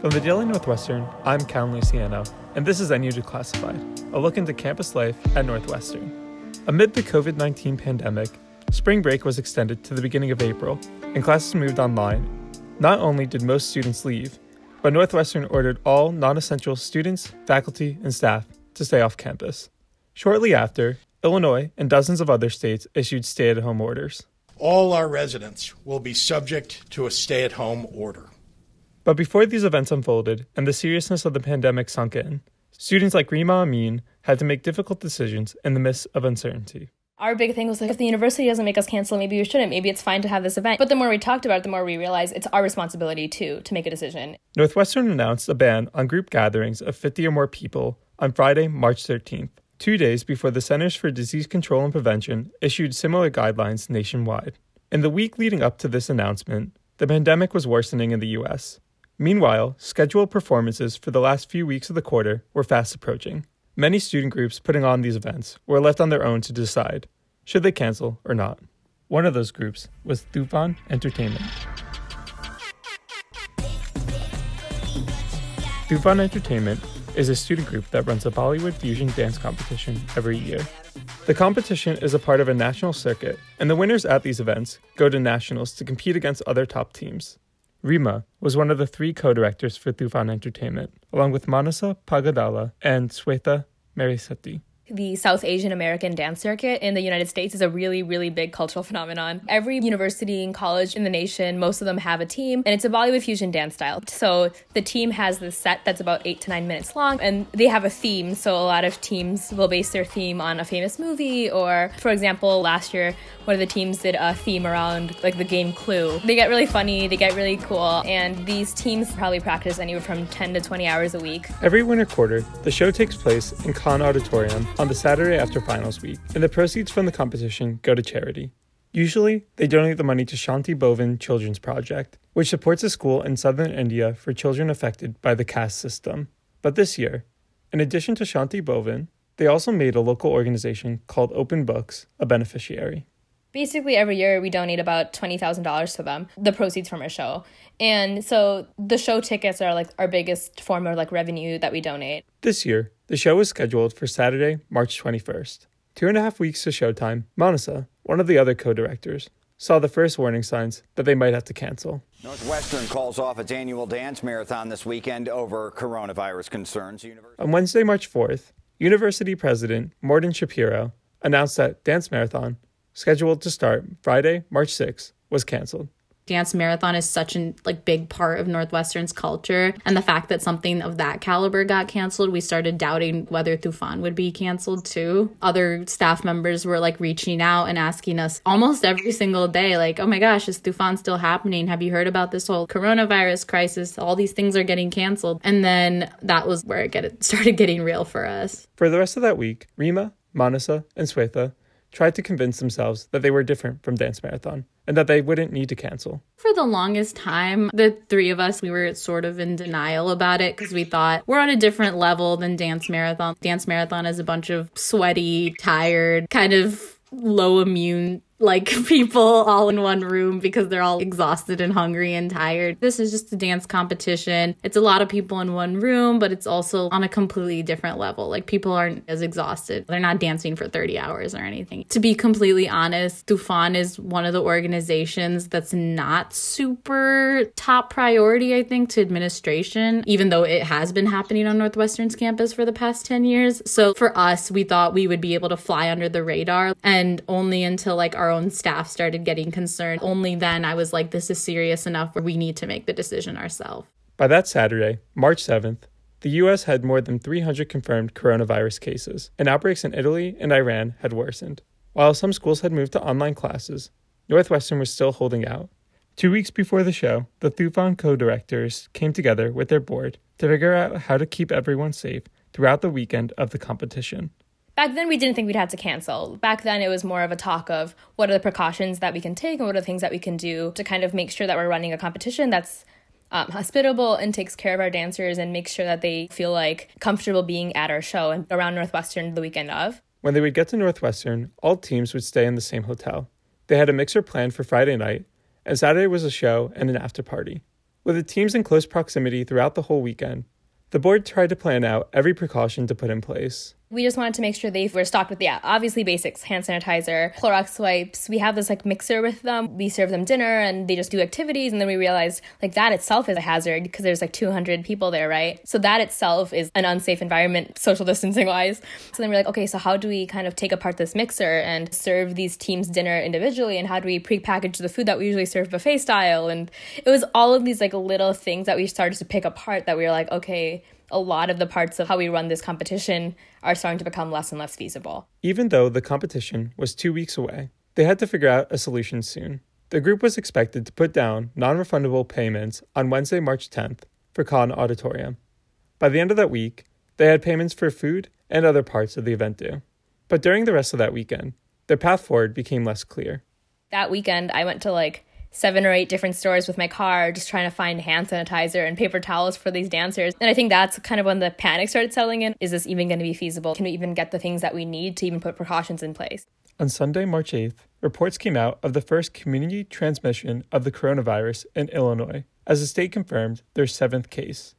From the Daily Northwestern, I'm Cal Luciano, and this is NU Declassified, a look into campus life at Northwestern. Amid the COVID 19 pandemic, spring break was extended to the beginning of April, and classes moved online. Not only did most students leave, but Northwestern ordered all non essential students, faculty, and staff to stay off campus. Shortly after, Illinois and dozens of other states issued stay at home orders. All our residents will be subject to a stay at home order. But before these events unfolded and the seriousness of the pandemic sunk in, students like Rima Amin had to make difficult decisions in the midst of uncertainty. Our big thing was like, if the university doesn't make us cancel, maybe we shouldn't. Maybe it's fine to have this event. But the more we talked about it, the more we realized it's our responsibility too to make a decision. Northwestern announced a ban on group gatherings of 50 or more people on Friday, March 13th, two days before the Centers for Disease Control and Prevention issued similar guidelines nationwide. In the week leading up to this announcement, the pandemic was worsening in the U.S. Meanwhile, scheduled performances for the last few weeks of the quarter were fast approaching. Many student groups putting on these events were left on their own to decide should they cancel or not. One of those groups was Tufaan Entertainment. Tufaan Entertainment is a student group that runs a Bollywood fusion dance competition every year. The competition is a part of a national circuit, and the winners at these events go to nationals to compete against other top teams. Rima was one of the three co-directors for Tufaan Entertainment, along with Manasa Pagadala and Sweta Marisetti the South Asian American dance circuit in the United States is a really, really big cultural phenomenon. Every university and college in the nation, most of them have a team, and it's a Bollywood fusion dance style. So the team has this set that's about eight to nine minutes long, and they have a theme. So a lot of teams will base their theme on a famous movie, or for example, last year, one of the teams did a theme around like the game Clue. They get really funny, they get really cool, and these teams probably practice anywhere from 10 to 20 hours a week. Every winter quarter, the show takes place in Cahn Auditorium on the Saturday after finals week, and the proceeds from the competition go to charity. Usually, they donate the money to Shanti Bhavan Children's Project, which supports a school in southern India for children affected by the caste system. But this year, in addition to Shanti Bhavan, they also made a local organization called Open Books a beneficiary. Basically, every year we donate about $20,000 to them, the proceeds from our show. And so the show tickets are like our biggest form of like revenue that we donate. This year, the show is scheduled for Saturday, March 21st. Two and a half weeks to showtime, Manasa, one of the other co directors, saw the first warning signs that they might have to cancel. Northwestern calls off its annual dance marathon this weekend over coronavirus concerns. University- On Wednesday, March 4th, University President Morton Schapiro announced that Dance Marathon, scheduled to start Friday, March 6th, was canceled dance marathon is such a like big part of Northwestern's culture. And the fact that something of that caliber got canceled, we started doubting whether Tufaan would be canceled too. Other staff members were like reaching out and asking us almost every single day, like, oh my gosh, is Tufaan still happening? Have you heard about this whole coronavirus crisis? All these things are getting canceled. And then that was where it get, started getting real for us. For the rest of that week, Rima, Manasa, and Swetha tried to convince themselves that they were different from Dance Marathon and that they wouldn't need to cancel. For the longest time, the three of us, we were sort of in denial about it because we thought we're on a different level than Dance Marathon. Dance Marathon is a bunch of sweaty, tired, kind of low immune like people all in one room because they're all exhausted and hungry and tired. This is just a dance competition. It's a lot of people in one room, but it's also on a completely different level. Like people aren't as exhausted. They're not dancing for 30 hours or anything. To be completely honest, Tufaan is one of the organizations that's not super top priority, I think, to administration, even though it has been happening on Northwestern's campus for the past 10 years. So for us, we thought we would be able to fly under the radar and only until like our our own staff started getting concerned. Only then I was like, this is serious enough where we need to make the decision ourselves. By that Saturday, March 7th, the US had more than 300 confirmed coronavirus cases, and outbreaks in Italy and Iran had worsened. While some schools had moved to online classes, Northwestern was still holding out. Two weeks before the show, the Tufaan co directors came together with their board to figure out how to keep everyone safe throughout the weekend of the competition. Back then, we didn't think we'd have to cancel. Back then, it was more of a talk of what are the precautions that we can take and what are the things that we can do to kind of make sure that we're running a competition that's um, hospitable and takes care of our dancers and makes sure that they feel like comfortable being at our show and around Northwestern the weekend of. When they would get to Northwestern, all teams would stay in the same hotel. They had a mixer planned for Friday night, and Saturday was a show and an after party. With the teams in close proximity throughout the whole weekend, the board tried to plan out every precaution to put in place. We just wanted to make sure they were stocked with, yeah, obviously basics, hand sanitizer, Clorox wipes. We have this like mixer with them. We serve them dinner and they just do activities. And then we realized like that itself is a hazard because there's like 200 people there, right? So that itself is an unsafe environment, social distancing wise. So then we're like, okay, so how do we kind of take apart this mixer and serve these teams dinner individually? And how do we pre-package the food that we usually serve buffet style? And it was all of these like little things that we started to pick apart that we were like, okay, a lot of the parts of how we run this competition are starting to become less and less feasible. Even though the competition was two weeks away, they had to figure out a solution soon. The group was expected to put down non refundable payments on Wednesday, March 10th for Cotton Auditorium. By the end of that week, they had payments for food and other parts of the event due. But during the rest of that weekend, their path forward became less clear. That weekend, I went to like seven or eight different stores with my car just trying to find hand sanitizer and paper towels for these dancers. And I think that's kind of when the panic started settling in. Is this even going to be feasible? Can we even get the things that we need to even put precautions in place? On Sunday, March 8th, reports came out of the first community transmission of the coronavirus in Illinois, as the state confirmed their seventh case.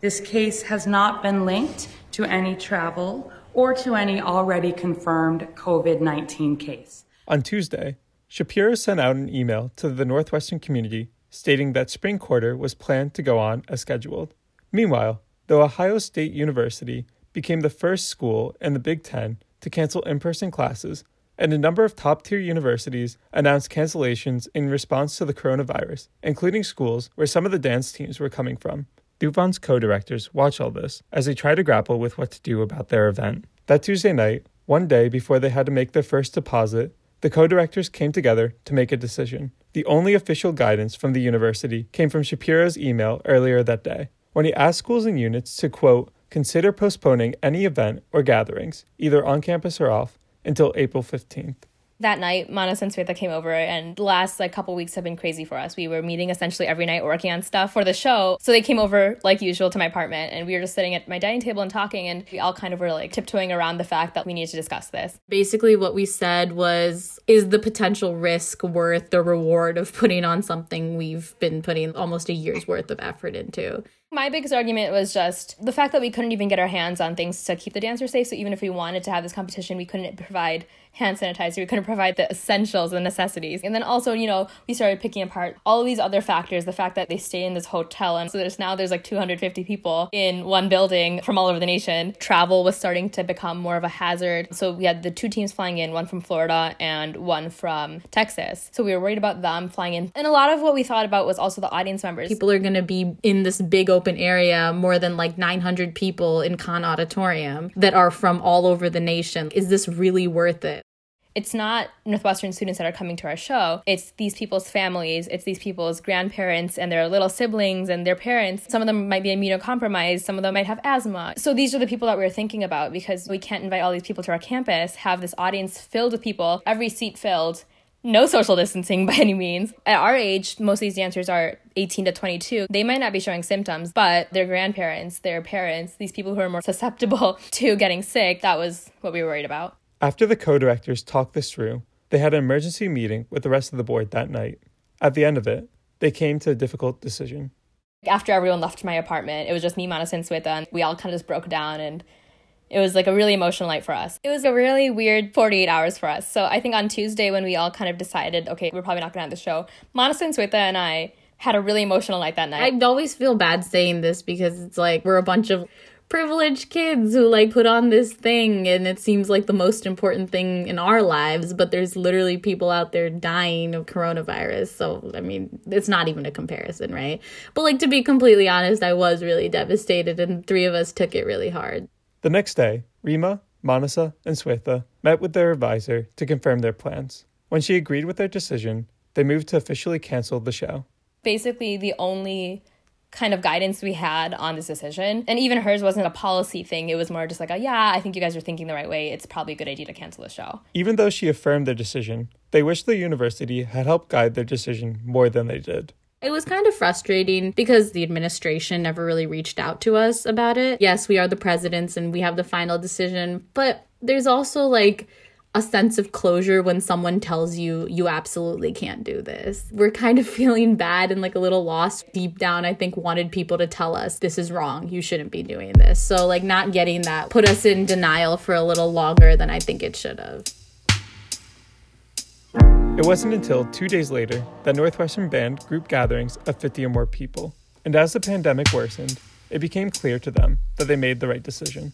This case has not been linked to any travel or to any already confirmed COVID 19 case. On Tuesday, Schapiro sent out an email to the Northwestern community stating that spring quarter was planned to go on as scheduled. Meanwhile, the Ohio State University became the first school in the Big Ten to cancel in person classes, and a number of top tier universities announced cancellations in response to the coronavirus, including schools where some of the dance teams were coming from. Tufaan's co directors watch all this as they try to grapple with what to do about their event. That Tuesday night, one day before they had to make their first deposit, the co directors came together to make a decision. The only official guidance from the university came from Schapiro's email earlier that day, when he asked schools and units to, quote, consider postponing any event or gatherings, either on campus or off, until April 15th that night, Manas and Sweta came over, and the last like couple weeks have been crazy for us. We were meeting essentially every night, working on stuff for the show. So they came over like usual to my apartment, and we were just sitting at my dining table and talking, and we all kind of were like tiptoeing around the fact that we needed to discuss this. Basically, what we said was, is the potential risk worth the reward of putting on something we've been putting almost a year's worth of effort into? My biggest argument was just the fact that we couldn't even get our hands on things to keep the dancers safe. So even if we wanted to have this competition, we couldn't provide hand sanitizer. We couldn't provide the essentials, the necessities. And then also, you know, we started picking apart all of these other factors. The fact that they stay in this hotel, and so there's now there's like 250 people in one building from all over the nation. Travel was starting to become more of a hazard. So we had the two teams flying in, one from Florida and one from Texas. So we were worried about them flying in. And a lot of what we thought about was also the audience members. People are going to be in this big open area, more than like 900 people in Cotton Auditorium that are from all over the nation. Is this really worth it? it's not Northwestern students that are coming to our show. It's these people's families, it's these people's grandparents and their little siblings and their parents. Some of them might be immunocompromised, some of them might have asthma. So these are the people that we are thinking about because we can't invite all these people to our campus, have this audience filled with people, every seat filled. No social distancing by any means. At our age, most of these dancers are 18 to 22. They might not be showing symptoms, but their grandparents, their parents, these people who are more susceptible to getting sick, that was what we were worried about. After the co directors talked this through, they had an emergency meeting with the rest of the board that night. At the end of it, they came to a difficult decision. After everyone left my apartment, it was just me, Manas, and Sweta, and we all kind of just broke down and it was like a really emotional night for us. It was a really weird 48 hours for us. So I think on Tuesday when we all kind of decided, okay, we're probably not gonna have the show, Manas and Sweta and I had a really emotional night that night. I always feel bad saying this because it's like we're a bunch of privileged kids who like put on this thing and it seems like the most important thing in our lives but there's literally people out there dying of coronavirus so i mean it's not even a comparison right but like to be completely honest i was really devastated and three of us took it really hard the next day rima manasa and Swetha met with their advisor to confirm their plans when she agreed with their decision they moved to officially cancel the show basically the only kind of guidance we had on this decision. And even hers wasn't a policy thing. It was more just like, oh, yeah, I think you guys are thinking the right way. It's probably a good idea to cancel the show. Even though she affirmed their decision, they wish the university had helped guide their decision more than they did. It was kind of frustrating because the administration never really reached out to us about it. Yes, we are the presidents and we have the final decision, but there's also like a sense of closure when someone tells you you absolutely can't do this. We're kind of feeling bad and like a little lost deep down. I think wanted people to tell us this is wrong. You shouldn't be doing this. So like not getting that put us in denial for a little longer than I think it should have. It wasn't until two days later that Northwestern banned group gatherings of 50 or more people. And as the pandemic worsened, it became clear to them that they made the right decision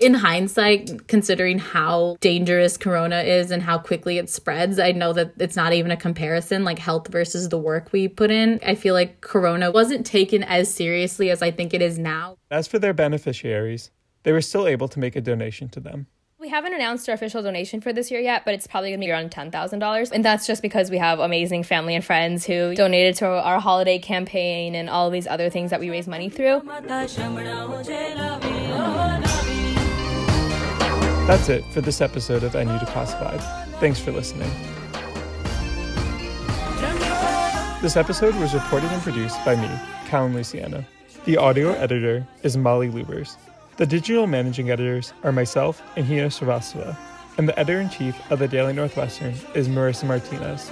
in hindsight, considering how dangerous corona is and how quickly it spreads, I know that it's not even a comparison, like health versus the work we put in. I feel like corona wasn't taken as seriously as I think it is now. As for their beneficiaries, they were still able to make a donation to them. We haven't announced our official donation for this year yet, but it's probably going to be around $10,000. And that's just because we have amazing family and friends who donated to our holiday campaign and all these other things that we raise money through. That's it for this episode of NU Declassified. Thanks for listening. This episode was reported and produced by me, Kalen Luciano. The audio editor is Molly Lubbers. The digital managing editors are myself and Hina Srivastava, and the editor in chief of the Daily Northwestern is Marissa Martinez.